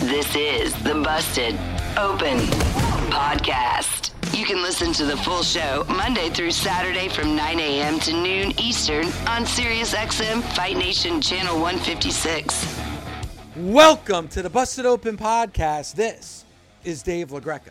This is the Busted Open Podcast. You can listen to the full show Monday through Saturday from 9 a.m. to noon Eastern on SiriusXM Fight Nation Channel 156. Welcome to the Busted Open Podcast. This is Dave LaGreca.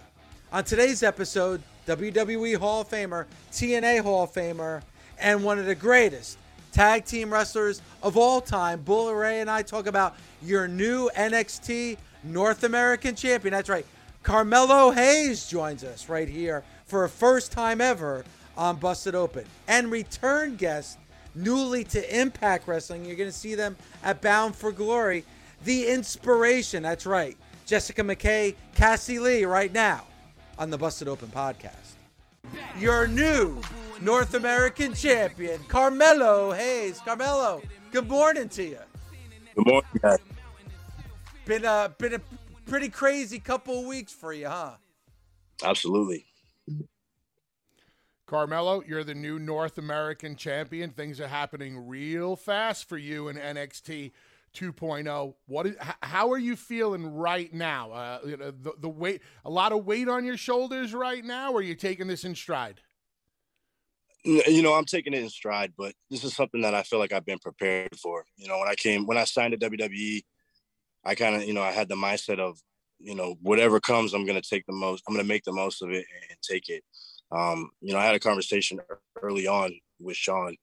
On today's episode, WWE Hall of Famer, TNA Hall of Famer, and one of the greatest tag team wrestlers of all time, Bully Ray and I talk about your new NXT North American champion. That's right. Carmelo Hayes joins us right here for a first time ever on Busted Open. And return guest, newly to Impact Wrestling. You're going to see them at Bound for Glory. The inspiration. That's right. Jessica McKay, Cassie Lee, right now on the Busted Open podcast. Your new North American champion, Carmelo Hayes. Carmelo, good morning to you. Good morning, guys. Been a been a pretty crazy couple of weeks for you, huh? Absolutely. Carmelo, you're the new North American champion. Things are happening real fast for you in NXT 2.0. What is, how are you feeling right now? Uh, you know, the, the weight, a lot of weight on your shoulders right now, or are you taking this in stride? You know, I'm taking it in stride, but this is something that I feel like I've been prepared for. You know, when I came, when I signed to WWE, I kind of, you know, I had the mindset of, you know, whatever comes, I'm going to take the most, I'm going to make the most of it and take it. Um, you know, I had a conversation early on with Shawn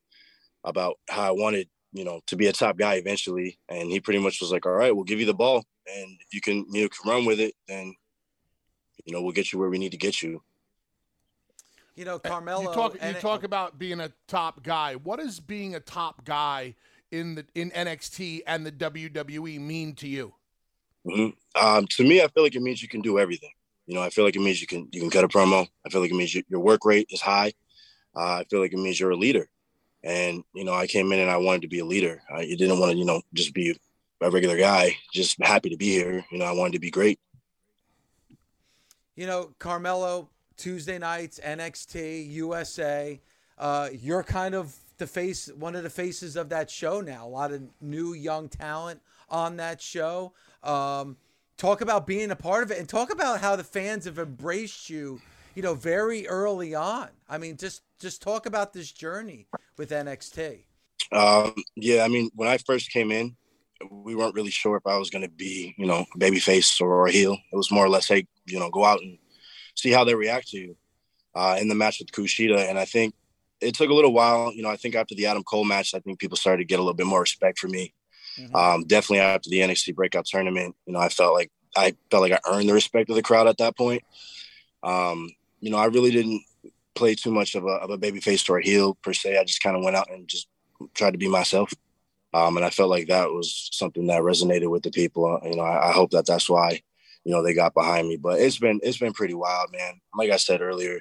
about how I wanted, you know, to be a top guy eventually. And he pretty much was like, all right, we'll give you the ball. And if you can, you know, can run with it, then, you know, we'll get you where we need to get you. You know, Carmelo. You talk, you talk about being a top guy. What is being a top guy in the in NXT and the WWE mean to you? Mm-hmm. Um, to me, I feel like it means you can do everything. You know, I feel like it means you can you can cut a promo. I feel like it means you, your work rate is high. Uh, I feel like it means you're a leader. And you know, I came in and I wanted to be a leader. I didn't want to, you know, just be a regular guy. Just happy to be here. You know, I wanted to be great. You know, Carmelo, Tuesday nights, NXT, USA. Uh, you're kind of the face, one of the faces of that show now. A lot of new young talent on that show. Um, talk about being a part of it, and talk about how the fans have embraced you. You know, very early on. I mean, just just talk about this journey with NXT. Um, yeah, I mean, when I first came in, we weren't really sure if I was going to be, you know, a baby face or a heel. It was more or less, hey, you know, go out and see how they react to you uh, in the match with Kushida. And I think it took a little while. You know, I think after the Adam Cole match, I think people started to get a little bit more respect for me. Mm-hmm. Um, definitely after the NXT breakout tournament, you know, I felt like I felt like I earned the respect of the crowd at that point. Um, you know, I really didn't play too much of a, of a baby face or a heel per se. I just kind of went out and just tried to be myself. Um, and I felt like that was something that resonated with the people. Uh, you know, I, I, hope that that's why, you know, they got behind me. But it's been it's been pretty wild, man. Like I said earlier,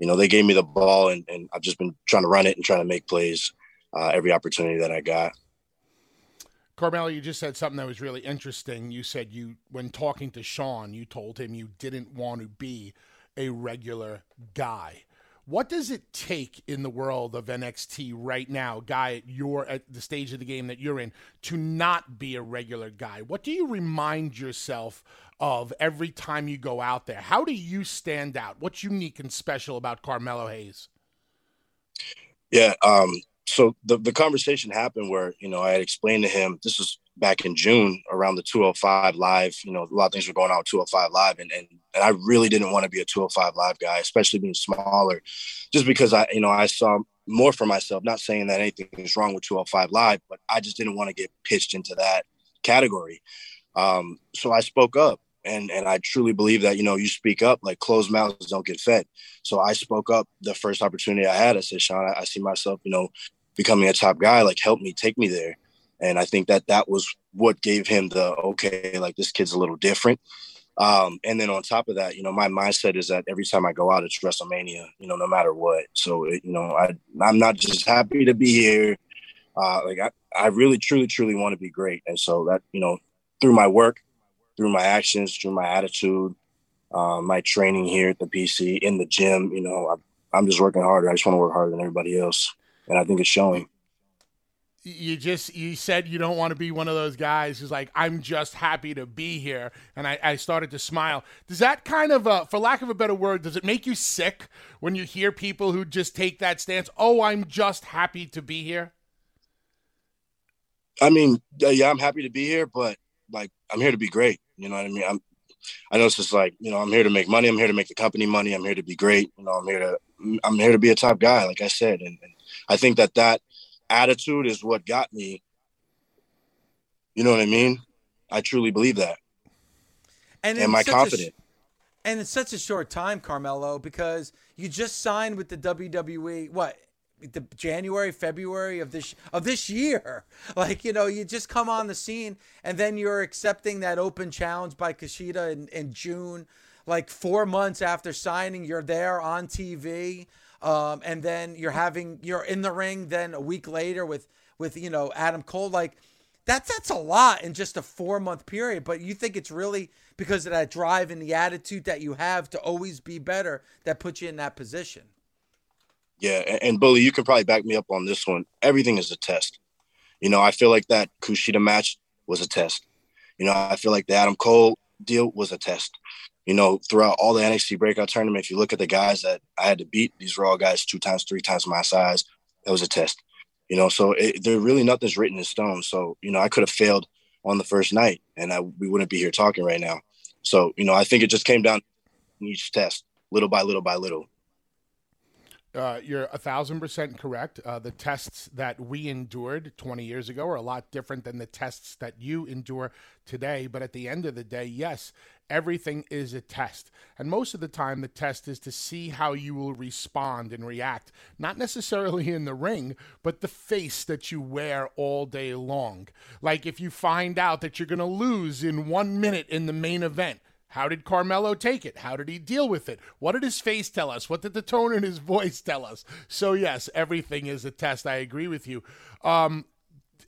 you know, they gave me the ball, and, and I've just been trying to run it and trying to make plays uh, every opportunity that I got. Carmelo, you just said something that was really interesting. You said you, when talking to Shawn, you told him you didn't want to be a regular guy. What does it take in the world of NXT right now, guy at your at the stage of the game that you're in, to not be a regular guy? What do you remind yourself of every time you go out there? How do you stand out? What's unique and special about Carmelo Hayes? Yeah, um, so the, the conversation happened where you know I had explained to him this is back in June around the 205 live. You know, a lot of things were going on with 205 live, and and, and I really didn't want to be a 205 live guy, especially being smaller, just because I you know I saw more for myself. Not saying that anything is wrong with 205 live, but I just didn't want to get pitched into that category. Um, so I spoke up. And, and I truly believe that you know you speak up like closed mouths don't get fed. So I spoke up the first opportunity I had. I said, Shawn, I, I see myself you know becoming a top guy. Like help me, take me there and I think that that was what gave him the okay, like this kid's a little different. Um, and then on top of that, you know, my mindset is that every time I go out, it's WrestleMania, you know, no matter what. So, it, you know, I, I'm not just happy to be here. Uh, like I, I really, truly, truly want to be great. And so that, you know, through my work, through my actions, through my attitude, uh, my training here at the PC in the gym, you know, I, I'm just working harder. I just want to work harder than everybody else. And I think it's showing you just you said you don't want to be one of those guys who's like i'm just happy to be here and i, I started to smile. Does that kind of uh, for lack of a better word does it make you sick when you hear people who just take that stance oh i'm just happy to be here i mean yeah i'm happy to be here but like i'm here to be great you know what i mean? I'm i know it's just like you know i'm here to make money i'm here to make the company money i'm here to be great you know i'm here to i'm here to be a top guy like i said and, and i think that that attitude is what got me. You know what I mean? I truly believe that. And am I confident? A, and it's such a short time, Carmelo, because you just signed with the WWE. What? The January, February of this of this year, like you know, you just come on the scene, and then you're accepting that open challenge by Kushida in, in June, like four months after signing, you're there on TV um, and then you're having you're in the ring then a week later with with you know Adam Cole like that's that's a lot in just a four month period but you think it's really because of that drive and the attitude that you have to always be better that puts you in that position? Yeah and, and bully you can probably back me up on this one. Everything is a test. You know i feel like that kushida match was a test. You know i feel like the adam cole deal was a test you know, throughout all the NXT breakout tournament, if you look at the guys that I had to beat, these were all guys two times, three times my size. That was a test, you know. So there really nothing's written in stone. So you know, I could have failed on the first night, and I, we wouldn't be here talking right now. So you know, I think it just came down to each test, little by little by little. Uh, you're a thousand percent correct. Uh, the tests that we endured 20 years ago are a lot different than the tests that you endure today. But at the end of the day, yes, everything is a test. And most of the time, the test is to see how you will respond and react, not necessarily in the ring, but the face that you wear all day long. Like if you find out that you're going to lose in one minute in the main event, how did Carmelo take it? How did he deal with it? What did his face tell us? What did the tone in his voice tell us? So, yes, everything is a test. I agree with you. Um,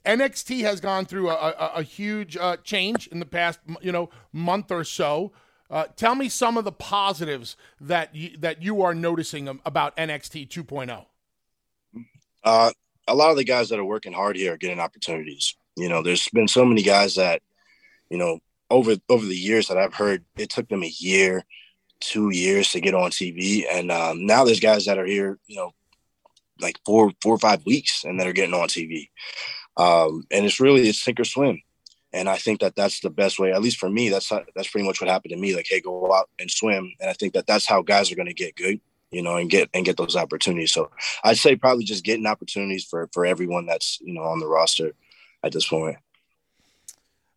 NXT has gone through a, a, a huge uh, change in the past, you know, month or so. Uh, tell me some of the positives that you, that you are noticing about NXT 2.0. Uh, a lot of the guys that are working hard here are getting opportunities. You know, there's been so many guys that, you know, over over the years that I've heard, it took them a year, two years to get on TV, and um, now there's guys that are here, you know, like four four or five weeks, and that are getting on TV. Um, and it's really it's sink or swim. And I think that that's the best way. At least for me, that's that's pretty much what happened to me. Like, hey, go out and swim. And I think that that's how guys are going to get good, you know, and get and get those opportunities. So I'd say probably just getting opportunities for for everyone that's you know on the roster at this point.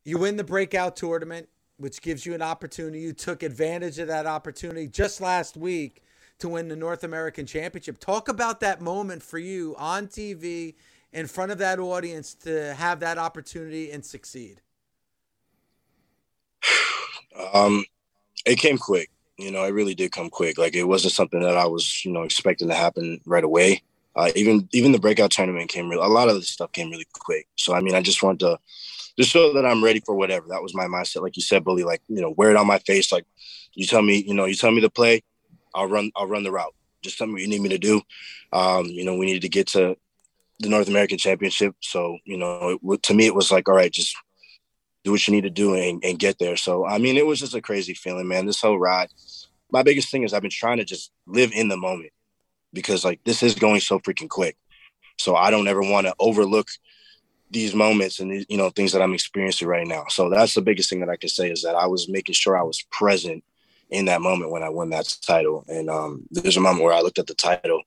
You win the breakout tournament, which gives you an opportunity. You took advantage of that opportunity just last week to win the North American Championship. Talk about that moment for you on TV in front of that audience to have that opportunity and succeed. Um, it came quick. You know, it really did come quick. Like it wasn't something that I was, you know, expecting to happen right away. Uh, even even the breakout tournament came real. A lot of the stuff came really quick. So I mean, I just wanted to just so that I'm ready for whatever. That was my mindset. Like you said, Bully, like, you know, wear it on my face. Like you tell me, you know, you tell me to play, I'll run, I'll run the route. Just tell me what you need me to do. Um, you know, we needed to get to the North American championship. So, you know, it, to me, it was like, all right, just do what you need to do and, and get there. So, I mean, it was just a crazy feeling, man. This whole ride, my biggest thing is I've been trying to just live in the moment because like this is going so freaking quick. So I don't ever want to overlook these moments and you know things that I'm experiencing right now. So that's the biggest thing that I can say is that I was making sure I was present in that moment when I won that title. And um, there's a moment where I looked at the title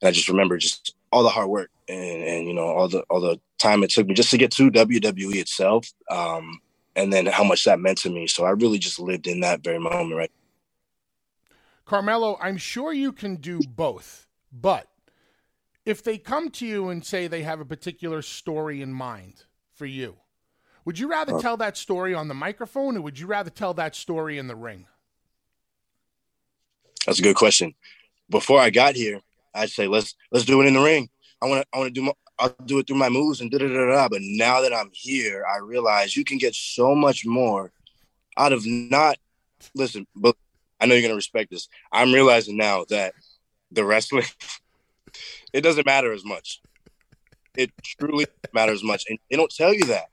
and I just remember just all the hard work and, and you know all the all the time it took me just to get to WWE itself, um, and then how much that meant to me. So I really just lived in that very moment, right? Carmelo, I'm sure you can do both, but if they come to you and say they have a particular story in mind for you, would you rather uh, tell that story on the microphone or would you rather tell that story in the ring? That's a good question. Before I got here, I'd say let's let's do it in the ring. I want to I want to do my, I'll do it through my moves and da da da da. But now that I'm here, I realize you can get so much more out of not listen. But I know you're gonna respect this. I'm realizing now that the wrestling it doesn't matter as much. It truly matters much, and they don't tell you that.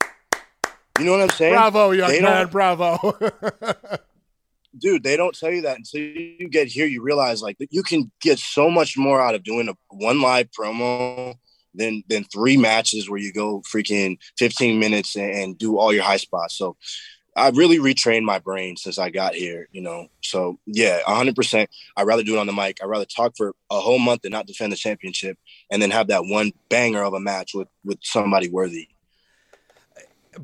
You know what I'm saying? Bravo, young they man. Bravo. dude, they don't tell you that until you get here. You realize like you can get so much more out of doing a one live promo than than three matches where you go freaking 15 minutes and, and do all your high spots. So I really retrained my brain since I got here, you know. So yeah, 100%. I'd rather do it on the mic. I'd rather talk for a whole month and not defend the championship, and then have that one banger of a match with with somebody worthy.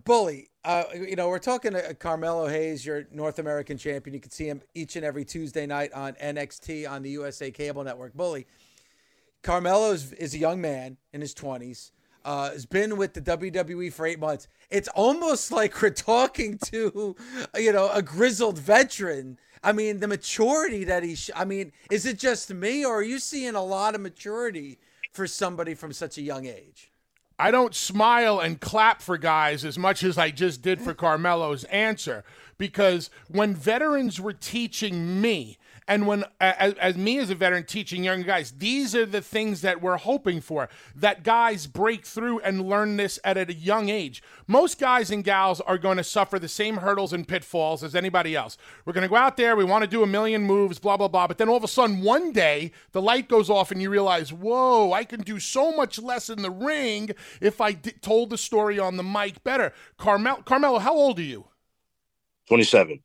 Bully, uh, you know, we're talking to Carmelo Hayes, your North American champion. You can see him each and every Tuesday night on NXT on the USA Cable Network. Bully, Carmelo is, is a young man in his 20s uh, has been with the WWE for eight months. It's almost like we're talking to, you know, a grizzled veteran. I mean, the maturity that he. Sh- I mean, is it just me, or are you seeing a lot of maturity for somebody from such a young age? I don't smile and clap for guys as much as I just did for Carmelo's answer because when veterans were teaching me and when, as, as, me as a veteran teaching young guys, these are the things that we're hoping for that guys break through and learn this at a young age. Most guys and gals are going to suffer the same hurdles and pitfalls as anybody else. We're going to go out there, we want to do a million moves, blah, blah, blah. But then all of a sudden, one day, the light goes off and you realize, whoa, I can do so much less in the ring if I d- told the story on the mic better. Carmel- Carmelo, how old are you? 27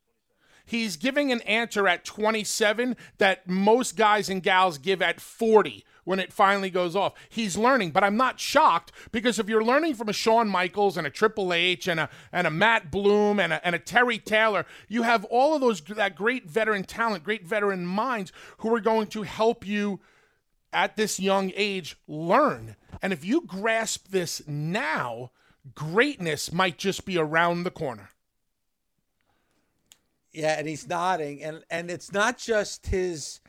he's giving an answer at 27 that most guys and gals give at 40 when it finally goes off. He's learning, but I'm not shocked because if you're learning from a Shawn Michaels and a Triple H and a and a Matt Bloom and a, and a Terry Taylor, you have all of those that great veteran talent, great veteran minds who are going to help you at this young age learn. And if you grasp this now, greatness might just be around the corner. Yeah, and he's nodding, and and it's not just his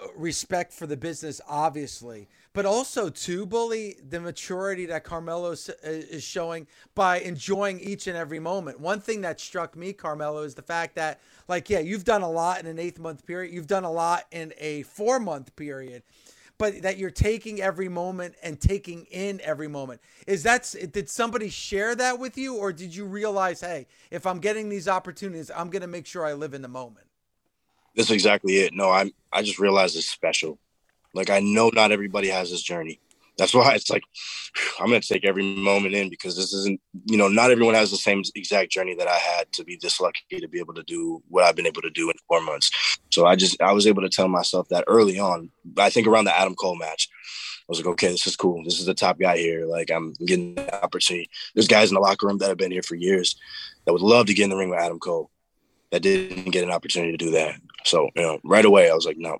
uh, respect for the business, obviously, but also too, bully the maturity that Carmelo uh, is showing by enjoying each and every moment. One thing that struck me, Carmelo, is the fact that, like, yeah, you've done a lot in an eighth month period, you've done a lot in a four month period, but that you're taking every moment and taking in every moment. Is that did somebody share that with you, or did you realize, hey, if I'm getting these opportunities, I'm going to make sure I live in the moment? That's exactly it. No, I'm. I just realized it's special. Like I know not everybody has this journey that's why it's like I'm to take every moment in because this isn't, you know, not everyone has the same exact journey that I had to be this lucky to be able to do what I've been able to do in four months. So I just, I was able to tell myself that early on. I think around the Adam Cole match, I was like, okay, this is cool. This is the top guy here. Like I'm getting the opportunity. There's guys in the locker room that have been here for years that would love to get in the ring with Adam Cole that didn't get an opportunity to do that. So, you know, right away I was like, no,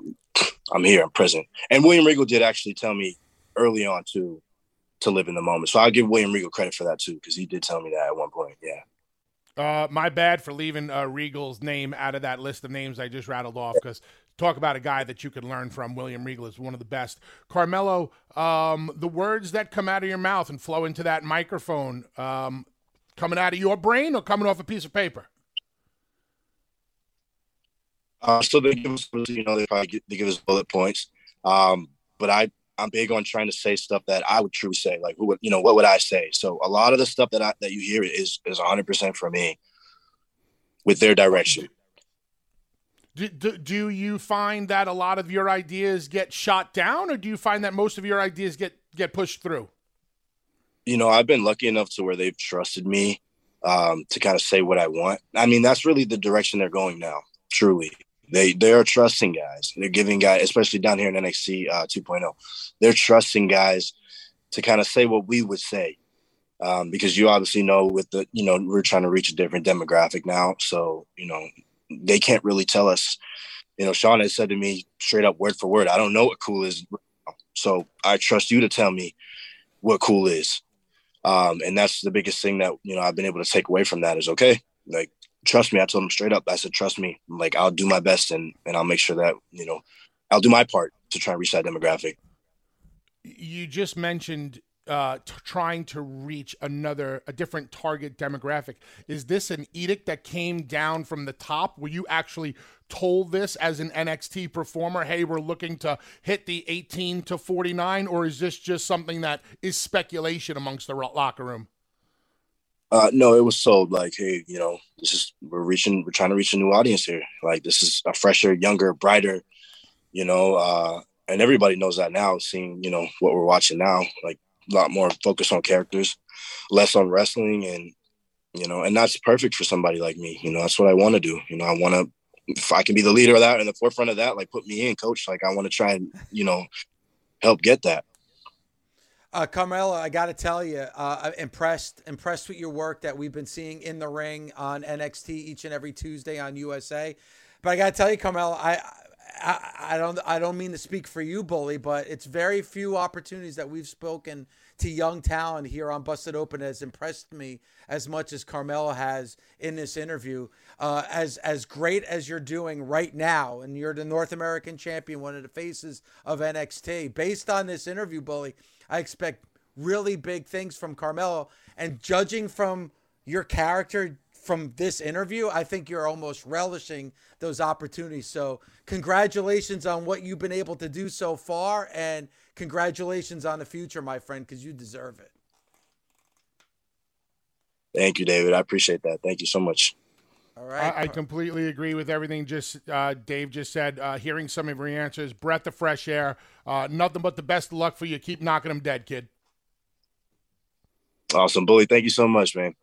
I'm here, I'm present. And William Regal did actually tell me early on too to live in the moment. So I'll give William Regal credit for that too, because he did tell me that at one point. Yeah. Uh, my bad for leaving uh, Regal's name out of that list of names I just rattled off because talk about a guy that you could learn from. William Regal is one of the best. Carmelo, um, the words that come out of your mouth and flow into that microphone, um, coming out of your brain or coming off a piece of paper? Uh, so they give us, you know, they probably give, they give us bullet points. Um, but I I'm big on trying to say stuff that I would truly say. Like, who would you know? What would I say? So a lot of the stuff that I that you hear is is 100 percent for me, with their direction. Do, do, do you find that a lot of your ideas get shot down, or do you find that most of your ideas get get pushed through? you know, I've been lucky enough to where they've trusted me um, to kind of say what I want. I mean, that's really the direction they're going now. Truly, they they are trusting guys. They're giving guys, especially down here in NXT uh, 2.0, they're trusting guys to kind of say what we would say. Um, because you obviously know with the you know we're trying to reach a different demographic now, so you know they can't really tell us. You know, Shawn has said to me straight up, word for word, I don't know what cool is, so I trust you to tell me what cool is. Um, and that's the biggest thing that you know I've been able to take away from that is okay, like trust me. I told him straight up. I said, trust me. Like I'll do my best and and I'll make sure that you know I'll do my part to try and reach that demographic. You just mentioned uh, t- trying to reach another, a different target demographic. Is this an edict that came down from the top? Were you actually told this as an NXT performer? Hey, we're looking to hit the 18 to 49, or is this just something that is speculation amongst the locker room? Uh, no, it was sold like, hey, you know, this is we're reaching, we're trying to reach a new audience here. Like, this is a fresher, younger, brighter, you know, uh, and everybody knows that now. Seeing, you know, what we're watching now, like a lot more focus on characters, less on wrestling, and you know, and that's perfect for somebody like me. You know, that's what I want to do. You know, I want to, if I can be the leader of that in the forefront of that, like put me in, coach. Like I want to try and you know help get that. Uh, Carmelo, I got to tell you, uh, impressed impressed with your work that we've been seeing in the ring on NXT each and every Tuesday on USA. But I got to tell you, Carmelo, I, I I don't I don't mean to speak for you, bully, but it's very few opportunities that we've spoken to young talent here on Busted Open has impressed me as much as Carmelo has in this interview. Uh, as as great as you're doing right now, and you're the North American champion, one of the faces of NXT. Based on this interview, bully I expect really big things from Carmelo. And judging from your character from this interview, I think you're almost relishing those opportunities. So, congratulations on what you've been able to do so far, and congratulations on the future, my friend, because you deserve it. Thank you, David. I appreciate that. Thank you so much. All right. I, I completely agree with everything just uh, Dave just said. Uh, hearing some of your answers, breath of fresh air. Uh, nothing but the best of luck for you. Keep knocking them dead, kid. Awesome, bully. Thank you so much, man.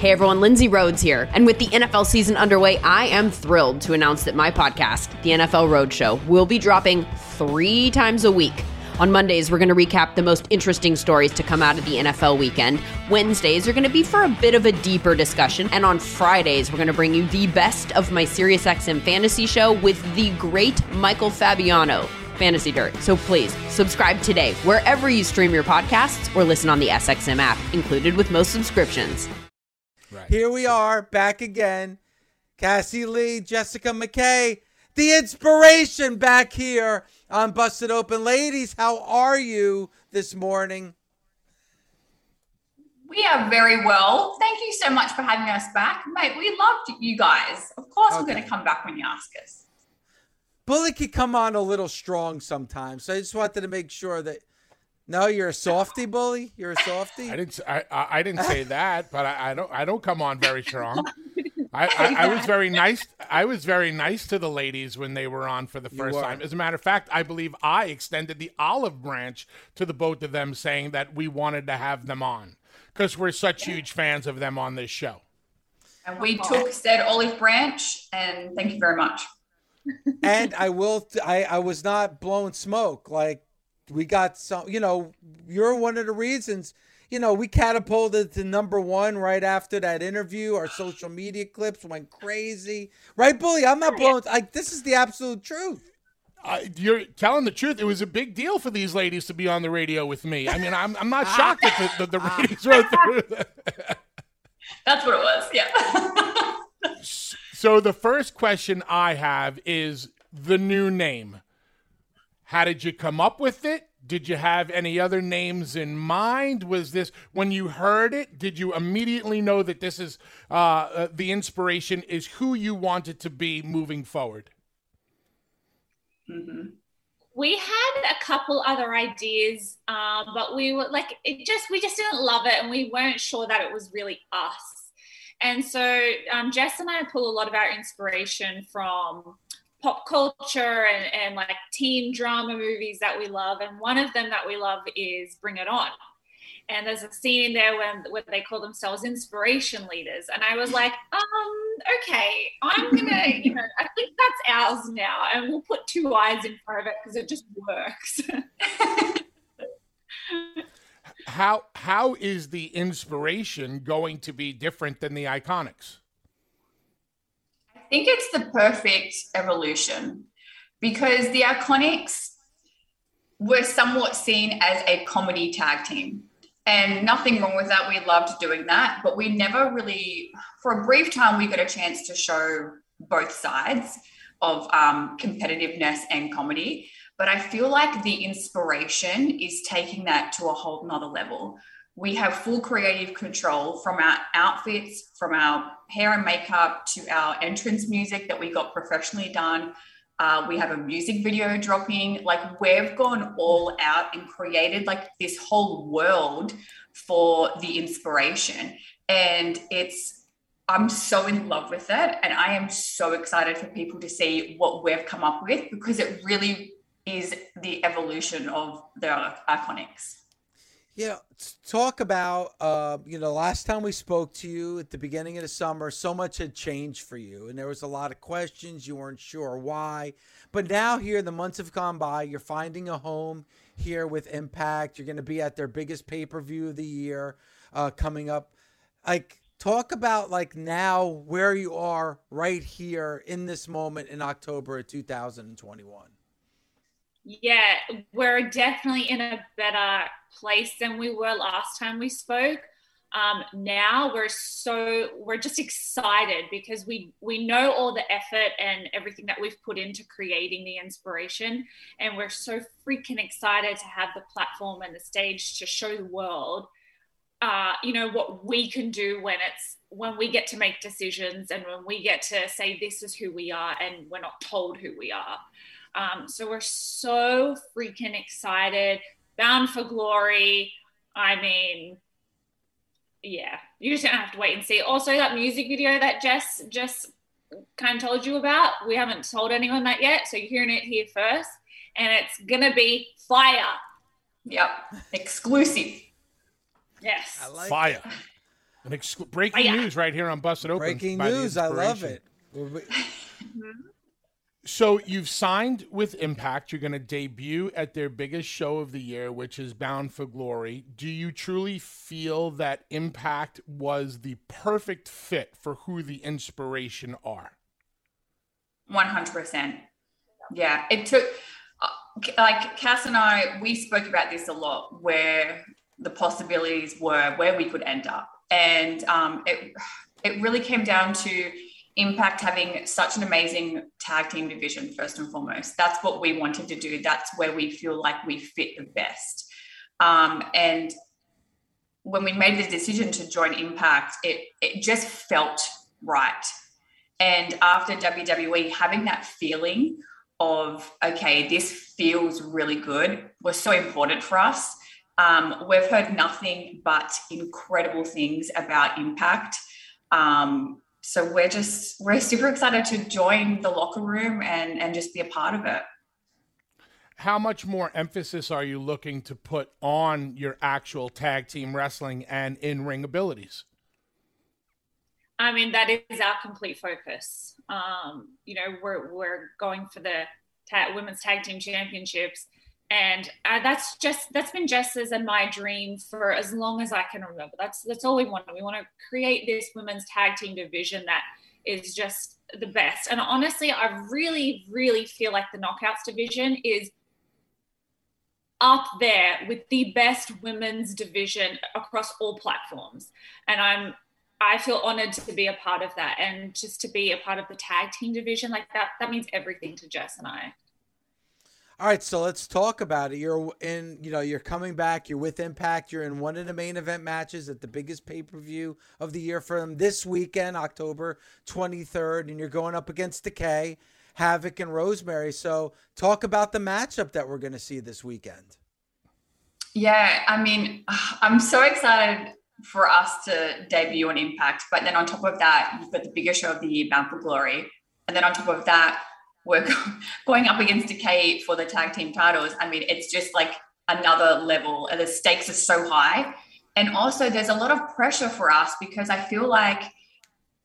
Hey everyone, Lindsay Rhodes here. And with the NFL season underway, I am thrilled to announce that my podcast, The NFL Roadshow, will be dropping three times a week. On Mondays, we're going to recap the most interesting stories to come out of the NFL weekend. Wednesdays are going to be for a bit of a deeper discussion. And on Fridays, we're going to bring you the best of my SiriusXM fantasy show with the great Michael Fabiano. Fantasy Dirt. So please subscribe today wherever you stream your podcasts or listen on the SXM app, included with most subscriptions. Right. Here we are back again. Cassie Lee, Jessica McKay, the inspiration back here on Busted Open. Ladies, how are you this morning? We are very well. Thank you so much for having us back. Mate, we loved you guys. Of course, okay. we're going to come back when you ask us. Bully could come on a little strong sometimes. So I just wanted to make sure that. No, you're a softy, bully. You're a softy. I didn't. I, I didn't say that, but I, I don't. I don't come on very strong. I, I, I, was very nice. I was very nice to the ladies when they were on for the first time. As a matter of fact, I believe I extended the olive branch to the both of them, saying that we wanted to have them on because we're such huge fans of them on this show. And we took said olive branch, and thank you very much. and I will. I I was not blowing smoke. Like we got some. You know, you're one of the reasons you know, we catapulted to number one right after that interview. Our social media clips went crazy, right, Bully? I'm not blowing. Like this is the absolute truth. Uh, you're telling the truth. It was a big deal for these ladies to be on the radio with me. I mean, I'm I'm not shocked that the, the, the ratings were through. That's what it was. Yeah. so the first question I have is the new name. How did you come up with it? Did you have any other names in mind? Was this when you heard it? Did you immediately know that this is uh, uh, the inspiration is who you wanted to be moving forward? Mm-hmm. We had a couple other ideas, uh, but we were like, it just we just didn't love it, and we weren't sure that it was really us. And so um, Jess and I pull a lot of our inspiration from pop culture and, and like teen drama movies that we love. And one of them that we love is Bring It On. and there's a scene in there when what they call themselves inspiration leaders and i was like um okay i'm gonna you know i think that's ours now and we'll put two eyes in front of it because it just works how how is the inspiration going to be different than the iconics think it's the perfect evolution because the iconics were somewhat seen as a comedy tag team and nothing wrong with that. We loved doing that, but we never really, for a brief time, we got a chance to show both sides of um, competitiveness and comedy. But I feel like the inspiration is taking that to a whole nother level. We have full creative control from our outfits, from our hair and makeup to our entrance music that we got professionally done uh, we have a music video dropping. Like we've gone all out and created like this whole world for the inspiration. And it's, I'm so in love with it. And I am so excited for people to see what we've come up with because it really is the evolution of the iconics. Yeah, talk about uh, you know, last time we spoke to you at the beginning of the summer, so much had changed for you, and there was a lot of questions. You weren't sure why, but now here, the months have gone by. You're finding a home here with Impact. You're going to be at their biggest pay per view of the year uh, coming up. Like, talk about like now where you are right here in this moment in October of 2021 yeah, we're definitely in a better place than we were last time we spoke. Um, now we're so we're just excited because we we know all the effort and everything that we've put into creating the inspiration and we're so freaking excited to have the platform and the stage to show the world uh, you know what we can do when it's when we get to make decisions and when we get to say this is who we are and we're not told who we are um, so we're so freaking excited. Bound for Glory. I mean, yeah, you just gonna have to wait and see. Also, that music video that Jess just kind of told you about, we haven't told anyone that yet, so you're hearing it here first, and it's gonna be fire. Yep, exclusive. Yes, I like fire. An ex- breaking fire. news right here on Busted Open. Breaking news, I love it. So you've signed with Impact. You're going to debut at their biggest show of the year, which is Bound for Glory. Do you truly feel that Impact was the perfect fit for who the inspiration are? 100%. Yeah. It took, uh, like Cass and I, we spoke about this a lot, where the possibilities were, where we could end up. And um, it, it really came down to, Impact having such an amazing tag team division, first and foremost. That's what we wanted to do. That's where we feel like we fit the best. Um, and when we made the decision to join Impact, it, it just felt right. And after WWE, having that feeling of, okay, this feels really good was so important for us. Um, we've heard nothing but incredible things about Impact. Um, so we're just we're super excited to join the locker room and and just be a part of it. How much more emphasis are you looking to put on your actual tag team wrestling and in-ring abilities? I mean that is our complete focus. Um, you know we're we're going for the ta- women's tag team championships and uh, that's just that's been Jess's and my dream for as long as I can remember. That's that's all we want. We want to create this women's tag team division that is just the best. And honestly, I really, really feel like the knockouts division is up there with the best women's division across all platforms. And I'm I feel honored to be a part of that and just to be a part of the tag team division like that that means everything to Jess and I. All right, so let's talk about it. You're in, you know, you're coming back. You're with Impact. You're in one of the main event matches at the biggest pay per view of the year for them this weekend, October 23rd, and you're going up against Decay, Havok, and Rosemary. So, talk about the matchup that we're going to see this weekend. Yeah, I mean, I'm so excited for us to debut on Impact, but then on top of that, you've got the biggest show of the year, Bound for Glory, and then on top of that we're going up against Decay for the tag team titles. I mean, it's just like another level. The stakes are so high. And also, there's a lot of pressure for us because I feel like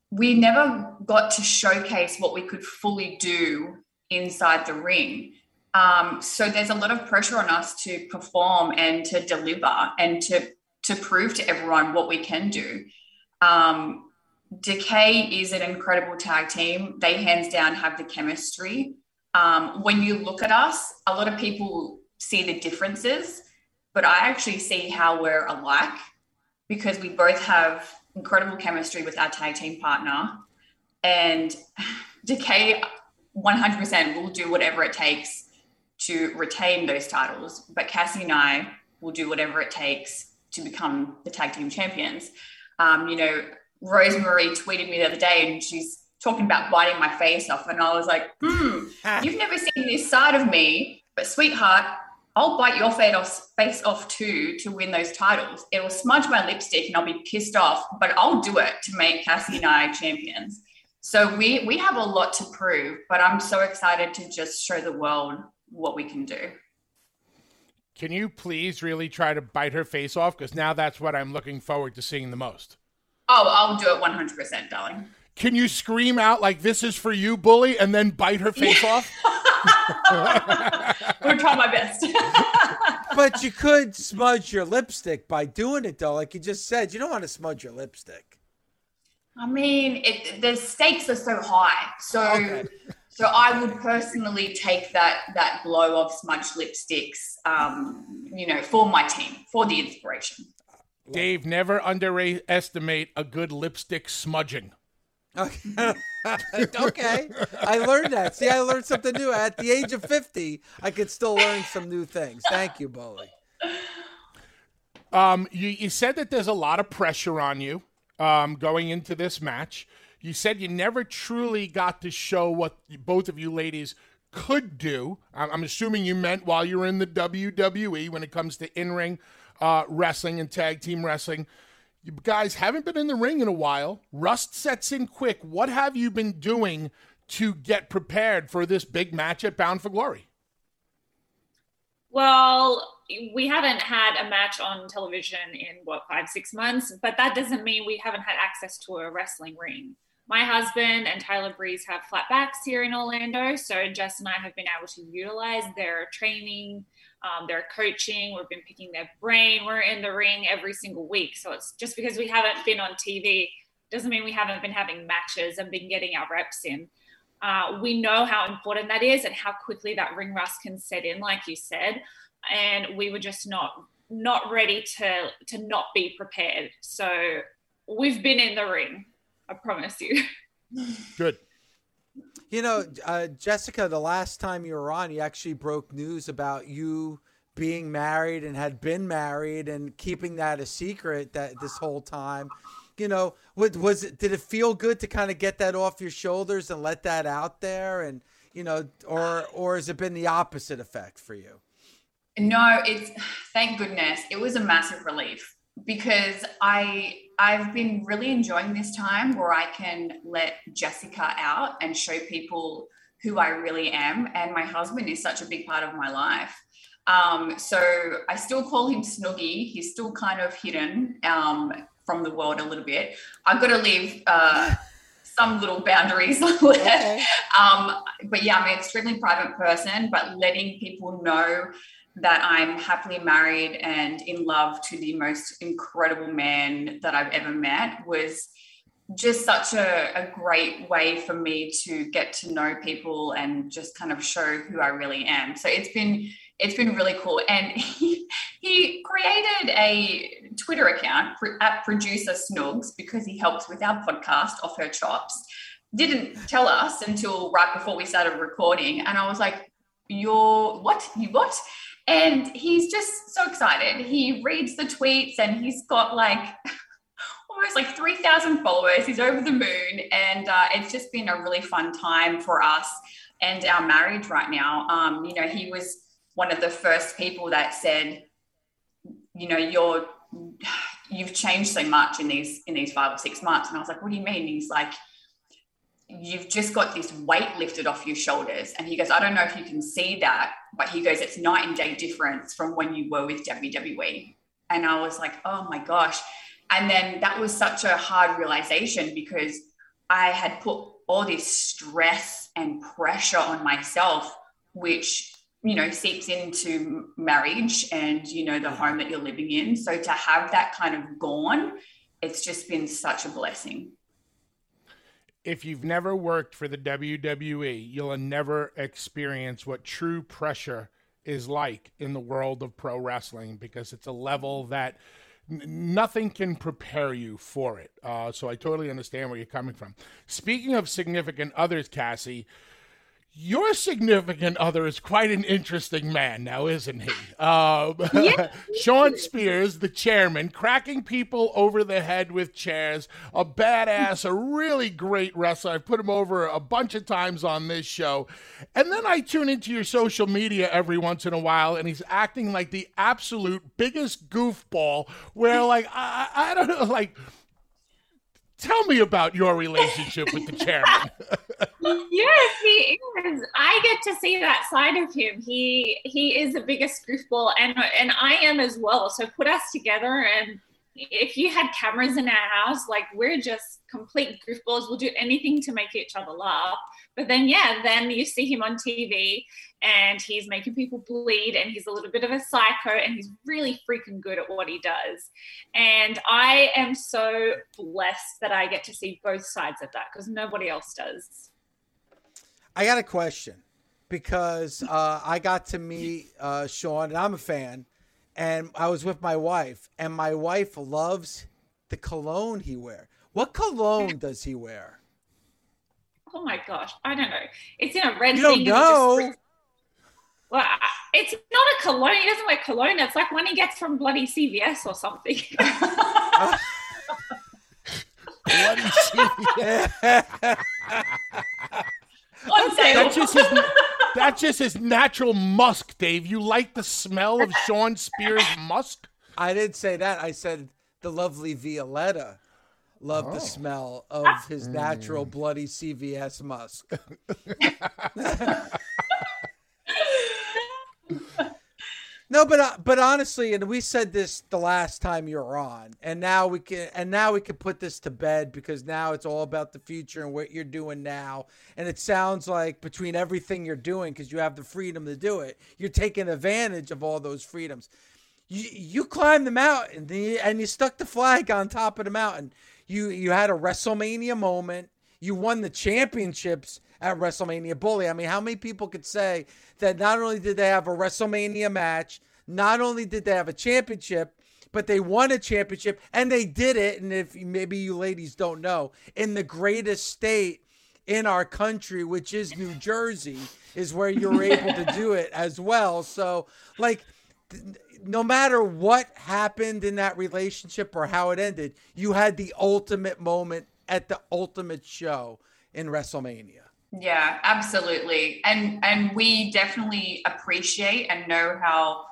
we never got to showcase what we could fully do inside the ring. Um, so there's a lot of pressure on us to perform and to deliver and to to prove to everyone what we can do. Um, Decay is an incredible tag team. They hands down have the chemistry. Um, when you look at us, a lot of people see the differences, but I actually see how we're alike because we both have incredible chemistry with our tag team partner. And Decay 100% will do whatever it takes to retain those titles, but Cassie and I will do whatever it takes to become the tag team champions. Um, you know, Rosemary tweeted me the other day and she's talking about biting my face off. And I was like, hmm, you've never seen this side of me, but sweetheart, I'll bite your face off too to win those titles. It'll smudge my lipstick and I'll be pissed off, but I'll do it to make Cassie and I champions. So we we have a lot to prove, but I'm so excited to just show the world what we can do. Can you please really try to bite her face off? Because now that's what I'm looking forward to seeing the most. Oh, I'll do it 100%, darling. Can you scream out like "This is for you, bully," and then bite her face off? We'll try my best. but you could smudge your lipstick by doing it, though. Like you just said, you don't want to smudge your lipstick. I mean, it, the stakes are so high. So, Okay. so I would personally take that that blow of smudged lipsticks, um, you know, for my team, for the inspiration. Dave, never underestimate a good lipstick smudging. Okay. okay. I learned that. See, I learned something new. At the age of 50, I could still learn some new things. Thank you, Bully. Um, you, you said that there's a lot of pressure on you um, going into this match. You said you never truly got to show what both of you ladies could do. I'm, I'm assuming you meant while you were in the WWE when it comes to in ring uh, wrestling and tag team wrestling. You guys haven't been in the ring in a while. Rust sets in quick. What have you been doing to get prepared for this big match at Bound for Glory? Well, we haven't had a match on television in what five, six months, but that doesn't mean we haven't had access to a wrestling ring. My husband and Tyler Breeze have Flatbacks here in Orlando, so Jess and I have been able to utilize their training, um, their coaching. We've been picking their brain. We're in the ring every single week, so it's just because we haven't been on TV doesn't mean we haven't been having matches and been getting our reps in. Uh, we know how important that is and how quickly that ring rust can set in, like you said. And we were just not not ready to to not be prepared. So we've been in the ring. I promise you. Good. You know, uh, Jessica, the last time you were on, you actually broke news about you being married and had been married and keeping that a secret that this whole time. You know, was, was it? Did it feel good to kind of get that off your shoulders and let that out there? And you know, or or has it been the opposite effect for you? No, it's thank goodness. It was a massive relief because I I've been really enjoying this time where I can let Jessica out and show people who I really am. And my husband is such a big part of my life. Um, so I still call him Snoogie. He's still kind of hidden um, from the world a little bit. I've got to leave uh, some little boundaries. Okay. um, but yeah, I'm an extremely private person, but letting people know that I'm happily married and in love to the most incredible man that I've ever met was just such a, a great way for me to get to know people and just kind of show who I really am. So it's been it's been really cool. And he, he created a Twitter account at producer Snoogs because he helps with our podcast off her chops. Didn't tell us until right before we started recording. And I was like, You're what? You what? And he's just so excited. He reads the tweets and he's got like almost like 3,000 followers. He's over the moon. And uh, it's just been a really fun time for us and our marriage right now. Um, you know, he was one of the first people that said, you know, you're you've changed so much in these in these five or six months. And I was like, what do you mean? And he's like, you've just got this weight lifted off your shoulders. And he goes, I don't know if you can see that, but he goes, it's night and day difference from when you were with WWE. And I was like, oh my gosh. And then that was such a hard realization because I had put all this stress and pressure on myself, which you know seeps into marriage and you know the mm-hmm. home that you're living in so to have that kind of gone it's just been such a blessing if you've never worked for the WWE, you'll never experience what true pressure is like in the world of pro wrestling because it's a level that nothing can prepare you for it. Uh, so I totally understand where you're coming from. Speaking of significant others, Cassie, your significant other is quite an interesting man now, isn't he? Uh, yeah. Shawn Spears, the chairman, cracking people over the head with chairs, a badass, a really great wrestler. I've put him over a bunch of times on this show. And then I tune into your social media every once in a while, and he's acting like the absolute biggest goofball, where, like, I, I don't know, like, Tell me about your relationship with the chairman. yes, he is. I get to see that side of him. He he is the biggest goofball, and and I am as well. So put us together, and if you had cameras in our house, like we're just complete goofballs. We'll do anything to make each other laugh. But then, yeah, then you see him on TV and he's making people bleed and he's a little bit of a psycho and he's really freaking good at what he does. And I am so blessed that I get to see both sides of that because nobody else does. I got a question because uh, I got to meet uh, Shawn and I'm a fan and I was with my wife and my wife loves the cologne he wears. What cologne does he wear? Oh my gosh, I don't know. It's in a red you thing. Don't know. Well, it's not a cologne. He doesn't wear cologne. It's like one he gets from bloody CVS or something. bloody CVS. that's just his. That's just his natural musk, Dave. You like the smell of Shawn Spears' musk? I didn't say that. I said the lovely Violetta loved oh. the smell of his natural mm. bloody CVS musk. no, but uh, but honestly, and we said this the last time you were on, and now we can and now we can put this to bed because now it's all about the future and what you're doing now. And it sounds like between everything you're doing, because you have the freedom to do it, you're taking advantage of all those freedoms. You you climbed the mountain and you, and you stuck the flag on top of the mountain. You you had a WrestleMania moment. You won the championships at WrestleMania Bully. I mean, how many people could say that not only did they have a WrestleMania match, not only did they have a championship, but they won a championship and they did it. And if maybe you ladies don't know, in the greatest state in our country, which is New Jersey, is where you're able to do it as well. So, like, no matter what happened in that relationship or how it ended, you had the ultimate moment at the ultimate show in WrestleMania. Yeah, absolutely. And and we definitely appreciate and know how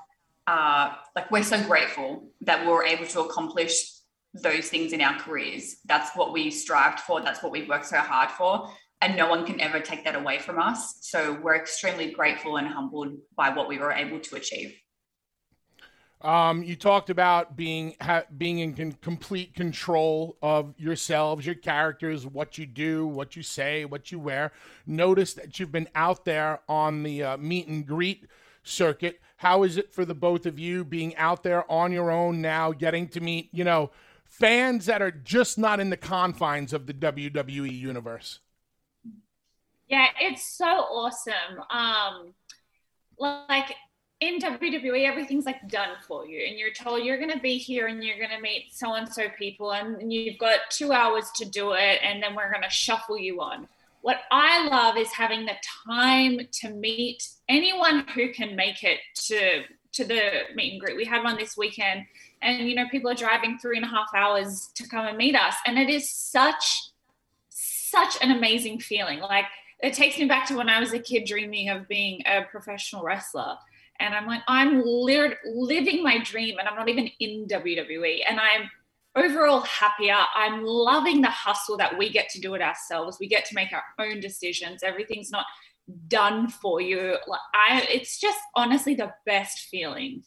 uh like we're so grateful that we were able to accomplish those things in our careers. That's what we strived for, that's what we worked so hard for. And no one can ever take that away from us. So we're extremely grateful and humbled by what we were able to achieve. Um, you talked about being ha- being in con- complete control of yourselves, your characters, what you do, what you say, what you wear. Notice that you've been out there on the uh, meet and greet circuit. How is it for the both of you being out there on your own now, getting to meet, you know, fans that are just not in the confines of the WWE universe? Yeah, it's so awesome. Um, like in WWE, everything's like done for you, and you're told you're going to be here and you're going to meet so and so people, and you've got two hours to do it, and then we're going to shuffle you on. What I love is having the time to meet anyone who can make it to to the meet and greet. We had one this weekend, and you know people are driving three and a half hours to come and meet us, and it is such such an amazing feeling. Like it takes me back to when I was a kid dreaming of being a professional wrestler and I'm like, I'm li- living my dream, and I'm not even in WWE, and I'm overall happier. I'm loving the hustle that we get to do it ourselves. We get to make our own decisions. Everything's not done for you. Like I it's just honestly the best feeling.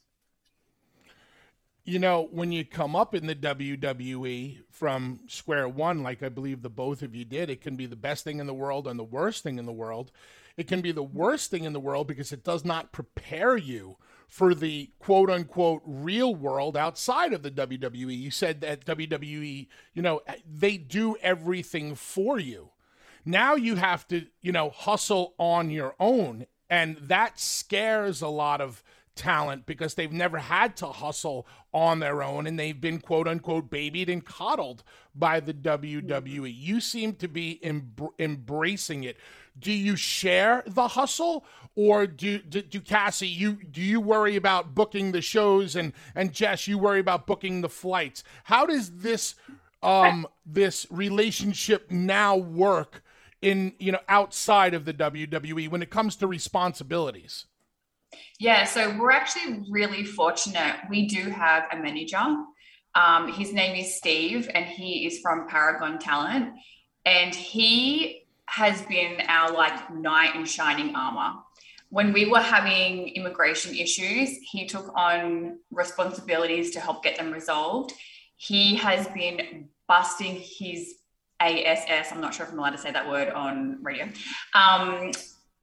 You know, when you come up in the WWE from square one, like I believe the both of you did, it can be the best thing in the world and the worst thing in the world. It can be the worst thing in the world because it does not prepare you for the quote unquote real world outside of the WWE. You said that WWE, you know, they do everything for you. Now you have to, you know, hustle on your own. And that scares a lot of talent because they've never had to hustle on their own and they've been quote unquote babied and coddled by the WWE. You seem to be em- embracing it. Do you share the hustle or do, do, do Cassie you do you worry about booking the shows and and Jess you worry about booking the flights? How does this um this relationship now work in you know outside of the WWE when it comes to responsibilities? Yeah, so we're actually really fortunate. We do have a manager. Um, his name is Steve, and he is from Paragon Talent, and he has been our like knight in shining armor. When we were having immigration issues, he took on responsibilities to help get them resolved. He has been busting his ASS. I'm not sure if I'm allowed to say that word on radio. Um,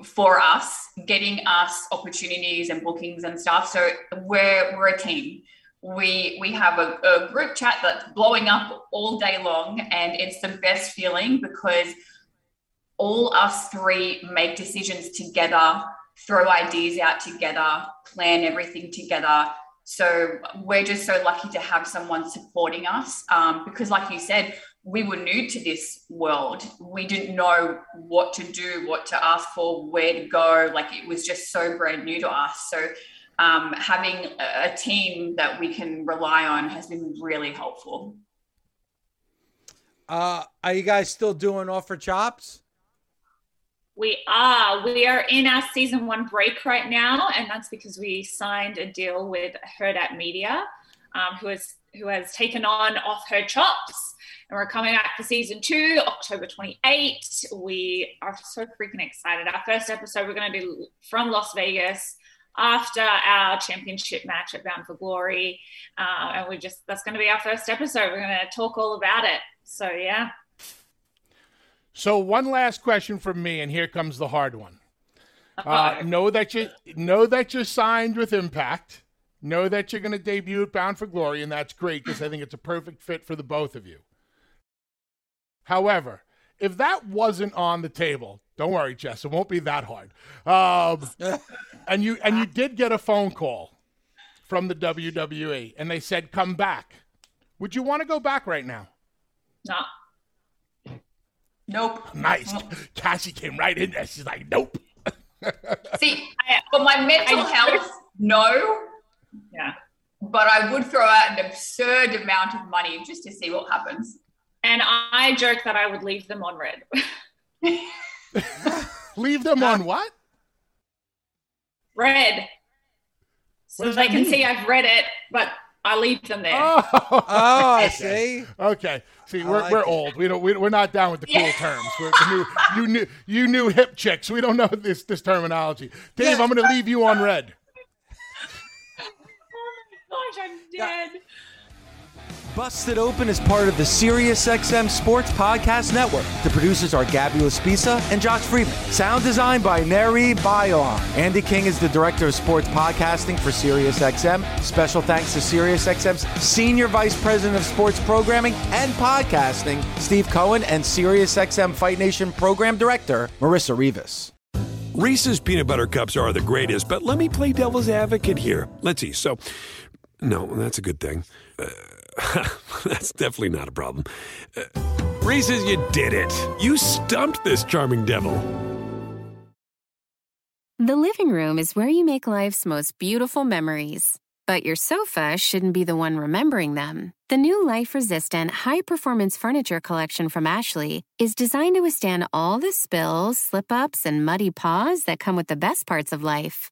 for us, getting us opportunities and bookings and stuff. So we're we're a team. We we have a, a group chat that's blowing up all day long, and it's the best feeling because all us three make decisions together, throw ideas out together, plan everything together. So we're just so lucky to have someone supporting us um, because, like you said, we were new to this world. We didn't know what to do, what to ask for, where to go. Like it was just so brand new to us. So um, having a team that we can rely on has been really helpful. Uh, are you guys still doing off her chops? We are. We are in our season one break right now, and that's because we signed a deal with Hurrdat Media, um, who has who has taken on off her chops and we're coming back for season two, October 28. We are so freaking excited. Our first episode, we're going to do from Las Vegas after our championship match at Bound for Glory. Uh, and we just, that's going to be our first episode. We're going to talk all about it. So, yeah. So, one last question from me, and here comes the hard one. Uh, know that you know that you're signed with Impact. Know that you're going to debut at Bound for Glory, and that's great because I think it's a perfect fit for the both of you. However, if that wasn't on the table, don't worry, Jess, it won't be that hard. Um, and you and you did get a phone call from the WWE, and they said come back. Would you want to go back right now? No. Nope. Nice. Cassie came right in there. She's like, nope. See, for my mental health, no. Yeah. But I would throw out an absurd amount of money just to see what happens. And I joke that I would leave them on red. leave them on what? Red. So they can mean? see I've read it, but I leave them there. Oh, oh I see. Okay. See, we're, like we're old. We don't. We, are not down with the cool yeah. terms. We're new, you new, you new hip chicks. We don't know this this terminology. Dave, yeah. I'm going to leave you on red. oh my gosh, I'm dead. Yeah. Busted Open is part of the SiriusXM Sports Podcast Network. The producers are Gabby Laspisa and Josh Friedman. Sound designed by Neri Bayar. Andy King is the director of sports podcasting for SiriusXM. Special thanks to SiriusXM's Senior Vice President of Sports Programming and Podcasting, Steve Cohen, and SiriusXM Fight Nation Program Director, Marissa Rivas. Reese's peanut butter cups are the greatest, but let me play devil's advocate here. Let's see. So, no, that's a good thing. Uh, That's definitely not a problem. Uh, Reese's, you did it. You stumped this charming devil. The living room is where you make life's most beautiful memories. But your sofa shouldn't be the one remembering them. The new life resistant, high performance furniture collection from Ashley is designed to withstand all the spills, slip ups, and muddy paws that come with the best parts of life.